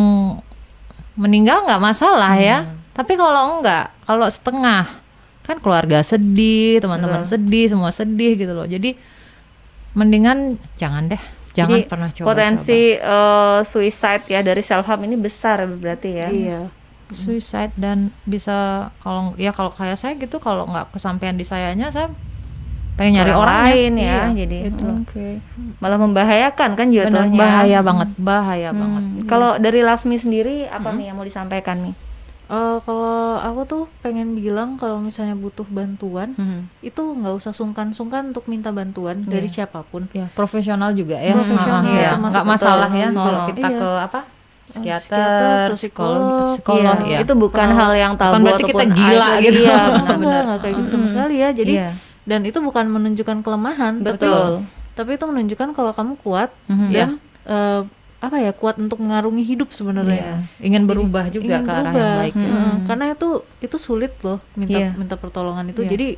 meninggal nggak masalah ya. Hmm. Tapi kalau enggak, kalau setengah kan keluarga sedih, teman-teman sedih, semua sedih gitu loh. Jadi mendingan jangan deh, jangan Jadi, pernah coba. potensi eh, suicide ya dari self harm ini besar berarti ya. Iya. suicide dan bisa kalau ya kalau kayak saya gitu kalau nggak kesampaian di sayanya saya pengen nyari Orang orang lain ya, jadi itu oke. Malah membahayakan kan Benar, jatuhnya. bahaya banget, bahaya Hmm, banget. Kalau dari Lasmi sendiri apa nih yang mau disampaikan nih? Eh, kalau aku tuh pengen bilang kalau misalnya butuh bantuan Hmm. itu nggak usah sungkan-sungkan untuk minta bantuan Iya. dari siapa pun. Ya, profesional juga ya. Profesional, ah, ya. nggak masalah ya Oh, kalau kita iya. ke apa? psikiater, Psikiater, psikolog, psikolog, psikolog Iya, ya. Itu bukan Kalau- hal yang tabu bukan berarti kita gila gitu. Iya, Enggak, benar-benar. enggak kayak gitu sama sekali ya. Jadi Iya, dan itu bukan menunjukkan kelemahan, tapi betul. tapi itu menunjukkan kalau kamu kuat Mhm. dan eh, apa ya kuat untuk mengarungi hidup Iya. sebenarnya. Ingin berubah juga Ingin ke arah yang berubah. baik. ya. Heeh, Karena itu itu sulit loh minta Iya. minta pertolongan itu. Iya. Jadi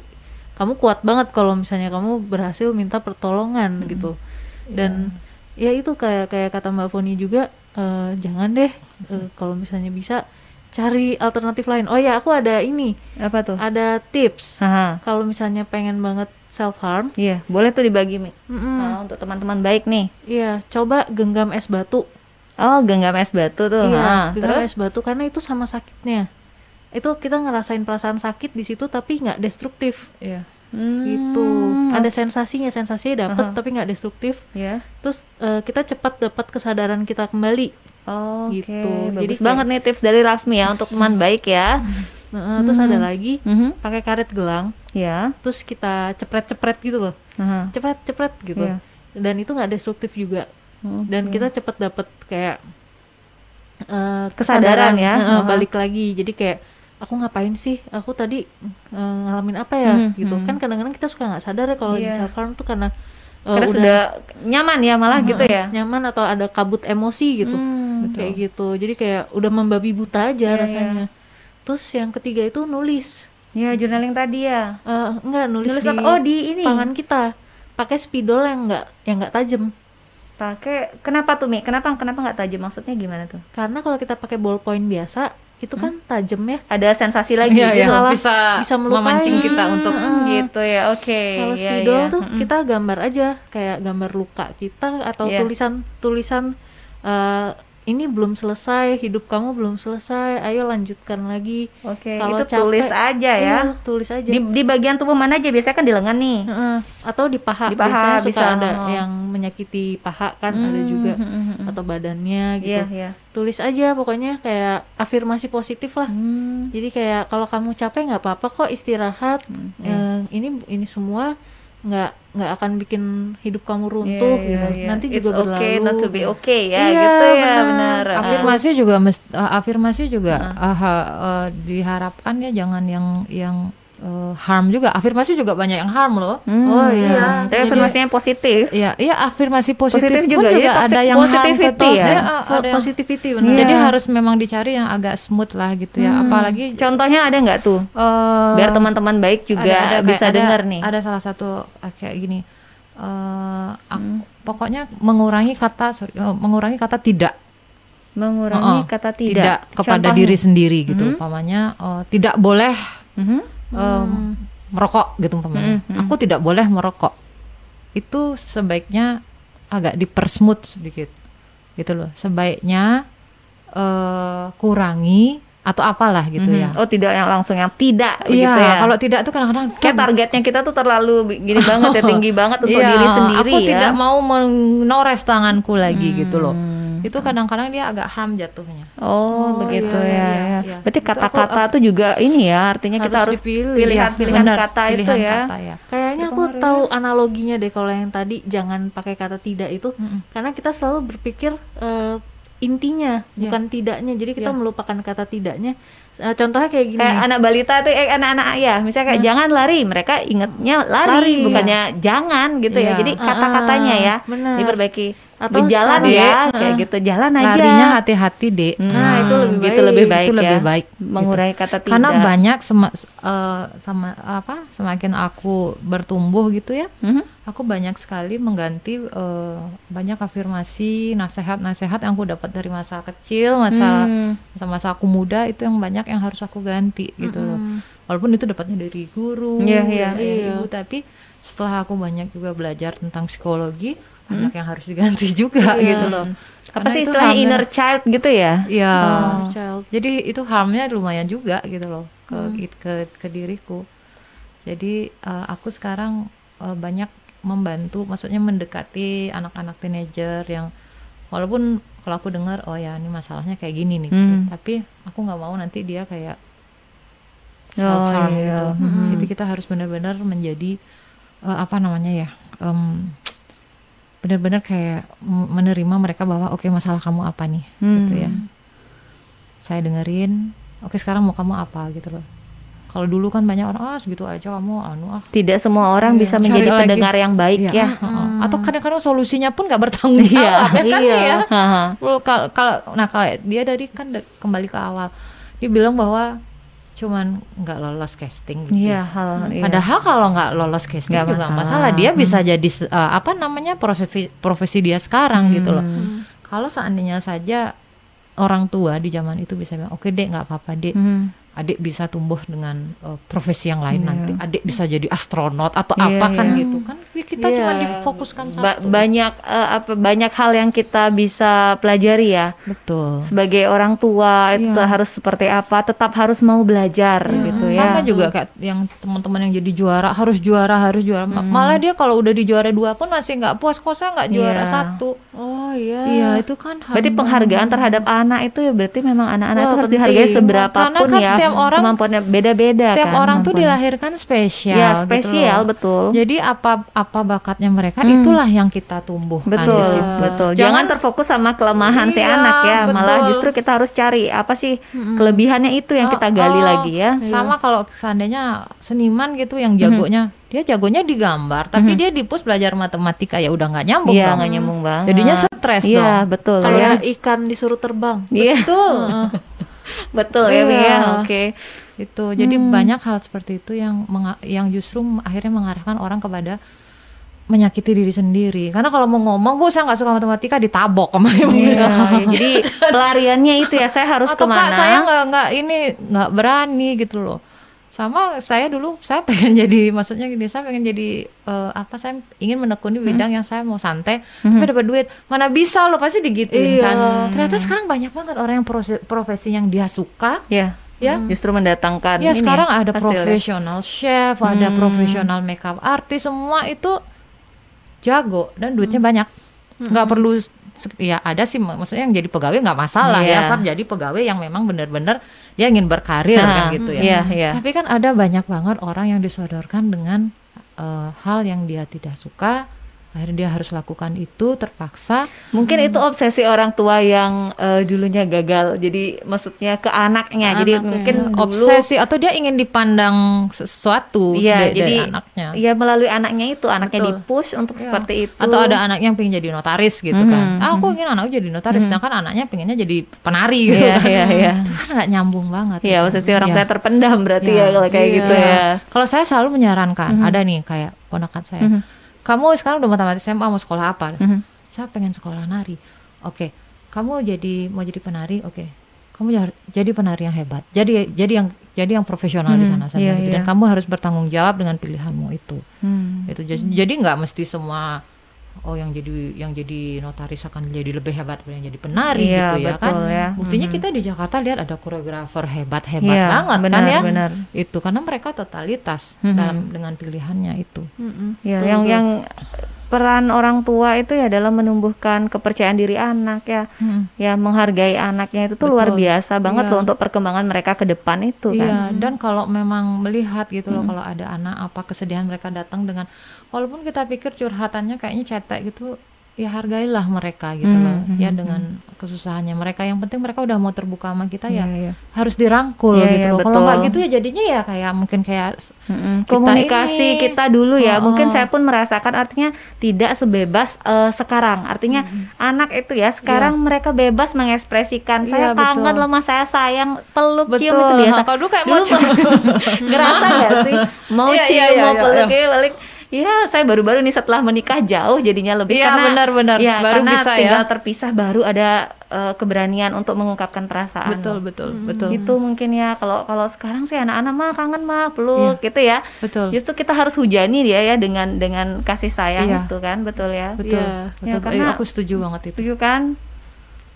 kamu kuat banget kalau misalnya kamu berhasil minta pertolongan gitu. Dan ya itu kayak kayak kata Mbak Foni juga eh, jangan deh eh, kalau misalnya bisa cari alternatif lain. Oh ya, aku ada ini, Apa tuh? ada tips. Kalau misalnya pengen banget self harm, Iya, boleh tuh dibagi Mi. Nah, untuk teman-teman baik nih. iya coba genggam es batu. Oh, genggam es batu tuh. Iya, Ha, genggam terus es batu karena itu sama sakitnya. Itu kita ngerasain perasaan sakit di situ tapi nggak destruktif Iya. gitu. Hmm, Ada sensasinya, sensasinya dapet Aha. tapi nggak destruktif. ya. Terus eh, kita cepat dapat kesadaran kita kembali. Oh, Gitu. Jadi bagus kayak- banget nih tips dari Lasmi ya untuk teman baik ya. Nah, Terus ada lagi Mhm. pakai karet gelang, Ya. terus kita cepret-cepret gitu loh, Aha. cepret-cepret gitu. Iya. Dan itu nggak destruktif juga. Dan Oke. kita cepet dapet kayak eh, Kesadaran ya. Heeh, Aha. balik lagi. Jadi kayak aku ngapain sih? Aku tadi eh, ngalamin apa ya? Mhm, Gitu mhm. kan kadang-kadang kita suka nggak sadar ya kalau lagi Iya. self harm tuh karena eh, Karena sudah nyaman ya malah gitu ya. nyaman atau ada kabut emosi gitu. Hmm, kayak gitu. Jadi kayak udah membabi buta aja Iya, rasanya. Terus yang ketiga itu nulis. Ya, journaling tadi ya. Eh, enggak nulis, Nulis di apa? Oh, di ini. tangan kita. Pakai spidol yang enggak yang enggak tajam. Pakai kenapa tuh Mi? Kenapa kenapa nggak tajam? Maksudnya gimana tuh? Karena kalau kita pakai ballpoint biasa itu kan tajam ya. Ada sensasi lagi gitu. iya. malah bisa, bisa melukai. memancing kita untuk Hmm, gitu ya. Oke. Kalau Iya, spidol iya. tuh Mm-mm. kita gambar aja kayak gambar luka kita atau Iya. tulisan tulisan eh, ini belum selesai, hidup kamu belum selesai, ayo lanjutkan lagi. Oke, Kalau itu capek, tulis aja ya. Iya, tulis aja. Di, di bagian tubuh mana aja biasanya kan di lengan nih. Heeh. atau di paha, Di paha biasanya suka bisa, ada oh. yang menyakiti paha kan ada juga Hmm, hmm, hmm, hmm. atau badannya gitu. Iya, iya. Tulis aja pokoknya kayak afirmasi positif lah. Hmm. Jadi kayak kalau kamu capek nggak apa-apa kok istirahat. Eh, ini ini semua nggak nggak akan bikin hidup kamu runtuh Iya, gitu. iya, iya. Nanti It's juga berlalu. okay not to be okay ya, Iya, gitu ya, benar. benar. Ah. afirmasi juga mest- eh, afirmasi juga ah, ha- eh, diharapkan ya jangan yang yang eh, harm juga afirmasi juga banyak yang harm loh Hmm, Oh, iya. Tapi afirmasinya positif. Iya, iya afirmasi positif, Positif pun juga, juga, jadi ada yang harm ke tos- ya? Iya, ada yang- positivity benar. Iya. Jadi harus memang dicari yang agak smooth lah gitu ya. Hmm. Apalagi Contohnya ada nggak tuh? eh, Biar teman-teman baik juga ada- ada bisa dengar nih. Ada salah satu eh, kayak gini. eh ak- Hmm. pokoknya mengurangi kata sorry, eh, mengurangi kata tidak. Mengurangi Oh, oh. kata tidak. kepada Contohnya? diri sendiri gitu. Mhm. Umpamanya eh, tidak boleh Mhm. em, merokok gitu umpamanya. Mhm, mhm. Aku tidak boleh merokok. Itu sebaiknya agak dipersmooth sedikit. Gitu loh. Sebaiknya eh kurangi atau apalah gitu Mhm. ya. Oh tidak yang langsung yang tidak begitu ya. kalau tidak tuh kadang-kadang Kayak targetnya kita tuh terlalu gini banget ya tinggi banget untuk Iya, diri sendiri aku ya. tidak mau menores tanganku lagi gitu loh. Hmm. Itu kadang-kadang dia agak harm jatuhnya. Oh, Oh, begitu iya, ya. iya, ya. iya. Berarti Itu kata-kata aku- tuh juga ini ya, artinya kita Harus harus dipilih. pilihan-pilihan Benar, kata itu pilihan ya. kata ya. Kayaknya Itu aku tahu analoginya deh kalau yang tadi jangan pakai kata tidak itu Mm-mm. karena kita selalu berpikir eh, intinya Iya. bukan tidaknya. Jadi kita Iya. melupakan kata tidaknya. Eh, contohnya kayak gini. Kayak anak balita tuh eh anak-anak ya, misalnya kayak jangan lari, mereka ingetnya lari, Lari, bukannya jangan gitu ya. Iya. Jadi kata-katanya ya benar. diperbaiki. Atau sekarang- ya, kayak gitu, jalan aja. Larinya hati-hati, Dek. Hmm, Nah, itu lebih gitu baik. lebih baik itu ya. lebih baik. gitu. Mengurangi kata tidak. Karena banyak sema- eh, sama apa? Semakin aku bertumbuh gitu ya. Mhm. Aku banyak sekali mengganti eh, banyak afirmasi, nasihat-nasihat yang aku dapat dari masa kecil, masa Hmm. masa-masa aku muda itu yang banyak yang harus aku ganti gitu loh. Mm-mm. Walaupun itu dapatnya dari guru, Iya, iya. dari Iya. ibu, tapi setelah aku banyak juga belajar tentang psikologi, banyak yang harus diganti juga Iya. gitu loh. Apa Karena sih itu istilahnya harmnya- inner child gitu ya? Iya. Oh, child. Jadi itu harmnya lumayan juga gitu loh ke Hmm. ke, ke diriku. Jadi eh, aku sekarang eh, banyak membantu, maksudnya mendekati anak-anak teenager yang walaupun kalau aku dengar oh ya ini masalahnya kayak gini nih, gitu. Hmm. tapi aku nggak mau nanti dia kayak Oh, self harm iya. gitu. Hmm. Jadi kita harus benar-benar menjadi eh, apa namanya ya, em, benar-benar kayak menerima mereka bahwa oke masalah kamu apa nih, gitu Hmm. ya. Saya dengerin, oke sekarang mau kamu apa gitu loh. Kalau dulu kan banyak orang ah segitu aja kamu anu ah. Tidak semua orang Iya. bisa Cari menjadi lagi. pendengar yang baik Iya, ya. heeh. Atau kadang-kadang solusinya pun nggak bertanggung Iya, jawab ya kan iya. ya. Kalau kalau nah kalau dia tadi kan kembali ke awal, dia bilang bahwa cuman nggak lolos casting gitu. Iya, hal iya. Padahal kalau nggak lolos casting Nggak juga masalah. masalah. Dia bisa jadi eh, apa namanya profesi profesi dia sekarang gitu loh. Hmm. Kalau seandainya saja orang tua di zaman itu bisa bilang, oke dek nggak apa-apa dek, Hmm. Adik bisa tumbuh dengan eh, profesi yang lain Iya. nanti, adik bisa jadi astronot atau Iya, apa kan iya. gitu kan? Kita Iya. cuma difokuskan Ba- satu. banyak eh, apa banyak hal yang kita bisa pelajari ya. Betul. Sebagai orang tua itu tuh harus seperti apa, tetap harus mau belajar Iya, gitu ya. Sama juga kayak yang teman-teman yang jadi juara harus juara harus juara. Ma- Hmm. Malah dia kalau udah di juara dua pun masih nggak puas kok saya nggak juara Iya. satu. Oh iya. Iya itu kan. Berarti penghargaan terhadap anak itu ya berarti memang anak-anak itu harus penting. dihargai seberapa Karena pun kan ya. Setiap orang- kemampuannya beda-beda Setiap kan, orang tuh dilahirkan spesial. Ya, gitu spesial loh. betul. Jadi apa apa bakatnya mereka Hmm. itulah yang kita tumbuhkan Betul, di situ. betul. Jangan, Jangan- terfokus sama kelemahan si Iya, anak ya. Malah betul. justru kita harus cari apa sih kelebihannya itu yang kita gali Oh, oh. lagi ya. Sama kalau seandainya seniman gitu yang jagonya, dia jagonya digambar, tapi dia dipus belajar matematika ya udah nggak nyambung Iya, dong. nggak nyambung banget. Jadinya stres Iya, dong. betul Kalau ya. ikan disuruh terbang. Iya, Betul. betul ya, ya. Iya. Oke. itu jadi Hmm. banyak hal seperti itu yang yang justru akhirnya mengarahkan orang kepada menyakiti diri sendiri karena kalau mau ngomong bu saya nggak suka matematika ditabok sama ibu Iya, iya. jadi pelariannya itu ya saya harus atau ke mana? kak saya nggak nggak ini nggak berani gitu loh sama saya dulu saya pengen jadi maksudnya gini saya pengen jadi eh, apa saya ingin menekuni Hmm. bidang yang saya mau santai tapi dapat duit mana bisa lo pasti digituin Iya. kan ternyata sekarang banyak banget orang yang profesi yang dia suka ya, ya justru mendatangkan. Ya ini sekarang ada profesional chef, ada Hmm. profesional makeup artist, semua itu jago dan duitnya banyak. Nggak perlu ya ada sih mak- maksudnya yang jadi pegawai nggak masalah Iya. ya asal jadi pegawai yang memang benar-benar dia ingin berkarir Nah, kan gitu ya. Iya, iya. Tapi kan ada banyak banget orang yang disodorkan dengan eh, hal yang dia tidak suka, akhirnya dia harus lakukan itu terpaksa. Mungkin itu obsesi orang tua yang eh, dulunya gagal. Jadi maksudnya ke anaknya. Ke jadi anaknya. mungkin dulu obsesi atau dia ingin dipandang sesuatu da- dari jadi anaknya. ya melalui anaknya itu, anaknya Betul. dipush untuk Iya. seperti itu. Atau ada anak yang pengen jadi notaris gitu kan. Mhm, Ah, aku ingin anakku jadi notaris, sedangkan anaknya pengennya jadi penari gitu Iya, kan. iya, iya. Itu kan nggak nyambung banget. Iya, gitu. obsesi orang Iya. tua terpendam berarti ya, kalau kayak iya. gitu ya. Kalau saya selalu menyarankan, ada nih kayak ponakan saya. Mhm. Kamu sekarang udah mau tamat SMA mau sekolah apa? Mhm. Saya pengen sekolah nari. Oke. Kamu jadi mau jadi penari? Oke. Kamu jar- jadi penari yang hebat. Jadi jadi yang jadi yang profesional di Mhm, sana sana iya, gitu. Dan iya. kamu harus bertanggung jawab dengan pilihanmu itu. Hmm. Itu jadi nggak mesti semua oh yang jadi yang jadi notaris akan jadi lebih hebat daripada yang jadi penari Iya, gitu ya kan. betul ya. Buktinya Mhm. kita di Jakarta lihat ada koreografer hebat-hebat Iya, banget benar, kan ya. benar. Itu karena mereka totalitas Mhm. dalam dengan pilihannya itu. Mm-mm. Ya, Betul, yang betul. yang peran orang tua itu ya dalam menumbuhkan kepercayaan diri anak ya. Hmm. Ya menghargai anaknya itu tuh luar biasa banget Iya. loh untuk perkembangan mereka ke depan itu Iya, kan. dan kalau memang melihat gitu loh kalau ada anak apa kesedihan mereka datang dengan walaupun kita pikir curhatannya kayaknya cetek gitu, ya hargailah mereka gitu Hmm, loh. hmm, Ya hmm, dengan kesusahannya mereka yang penting mereka udah mau terbuka sama kita ya iya. harus dirangkul Iya, gitu iya, loh. Kalau nggak gitu ya jadinya ya kayak mungkin kayak Mm-mm. Kita komunikasi ini- kita dulu ya Oh, mungkin oh. saya pun merasakan artinya tidak sebebas eh, sekarang artinya anak itu ya sekarang mereka bebas mengekspresikan saya Iya, kangen betul. loh mas saya sayang peluk cium betul. itu biasa Kalau dulu kayak dulu mau ngerasa nggak sih mau Iya, cium iya, iya, mau peluk iya. ya balik ya saya baru-baru nih setelah menikah jauh jadinya lebih Iya, karena benar-benar. ya, Baru karena bisa ya. tinggal terpisah baru ada eh, keberanian untuk mengungkapkan perasaan betul betul betul. itu mungkin ya kalau kalau sekarang sih anak-anak mah kangen mah peluk gitu ya Betul. justru kita harus hujani dia ya dengan dengan kasih sayang Iya. itu kan betul ya Betul. Iya. betul. Ya, karena- Eh, aku setuju banget itu. setuju kan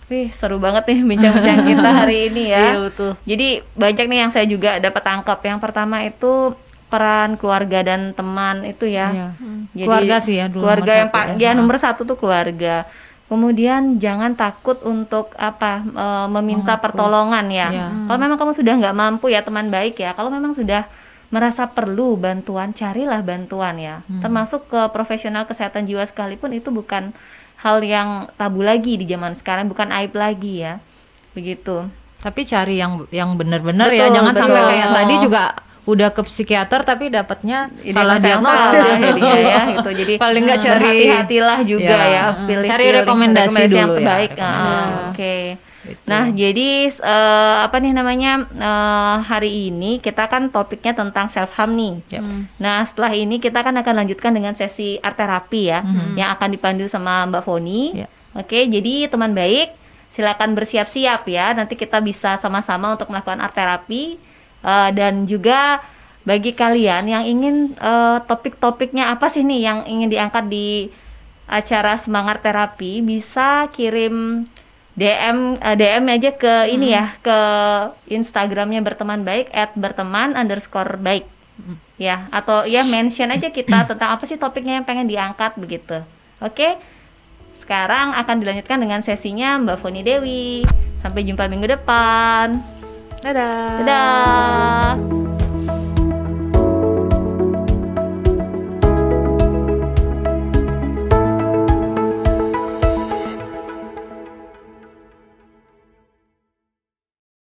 Wih seru banget nih bincang-bincang kita hari ini ya Iya betul. jadi banyak nih yang saya juga dapat tangkap yang pertama itu peran keluarga dan teman itu ya Iya. Jadi, Keluarga sih ya dulu keluarga yang pak ya. ya nomor satu tuh keluarga kemudian jangan takut untuk apa e, meminta Mengaku. pertolongan ya Iya. kalau memang kamu sudah nggak mampu ya teman baik ya kalau memang sudah merasa perlu bantuan carilah bantuan ya Hmm. termasuk ke profesional kesehatan jiwa sekalipun itu bukan hal yang tabu lagi di zaman sekarang bukan aib lagi ya begitu Tapi cari yang yang benar-benar ya, Betul, jangan sampai betul. kayak tadi juga udah ke psikiater tapi dapatnya salah diagnosis jadinya ya gitu jadi Paling nggak cari- hati-hatilah juga Ya, ya mm, pilih cari pilih rekomendasi yang dulu ya, terbaik Ah, rekomendasi. oke Gitu. nah jadi eh, apa nih namanya eh, hari ini kita kan topiknya tentang self harm nih Yap. Nah, setelah ini kita kan akan lanjutkan dengan sesi art terapi ya, yang akan dipandu sama Mbak Foni. Ya. Oke, jadi teman baik, silakan bersiap-siap ya. Nanti kita bisa sama-sama untuk melakukan art terapi Eh, dan juga bagi kalian yang ingin eh, topik-topiknya apa sih nih yang ingin diangkat di acara semangat terapi, bisa kirim DM eh, DM aja ke ini ya ke Instagramnya berteman baik at berteman underscore baik. Ya atau ya mention aja kita tentang apa sih topiknya yang pengen diangkat begitu. Oke? Sekarang akan dilanjutkan dengan sesinya Mbak Foni Dewi. Sampai jumpa minggu depan Dadah. dadah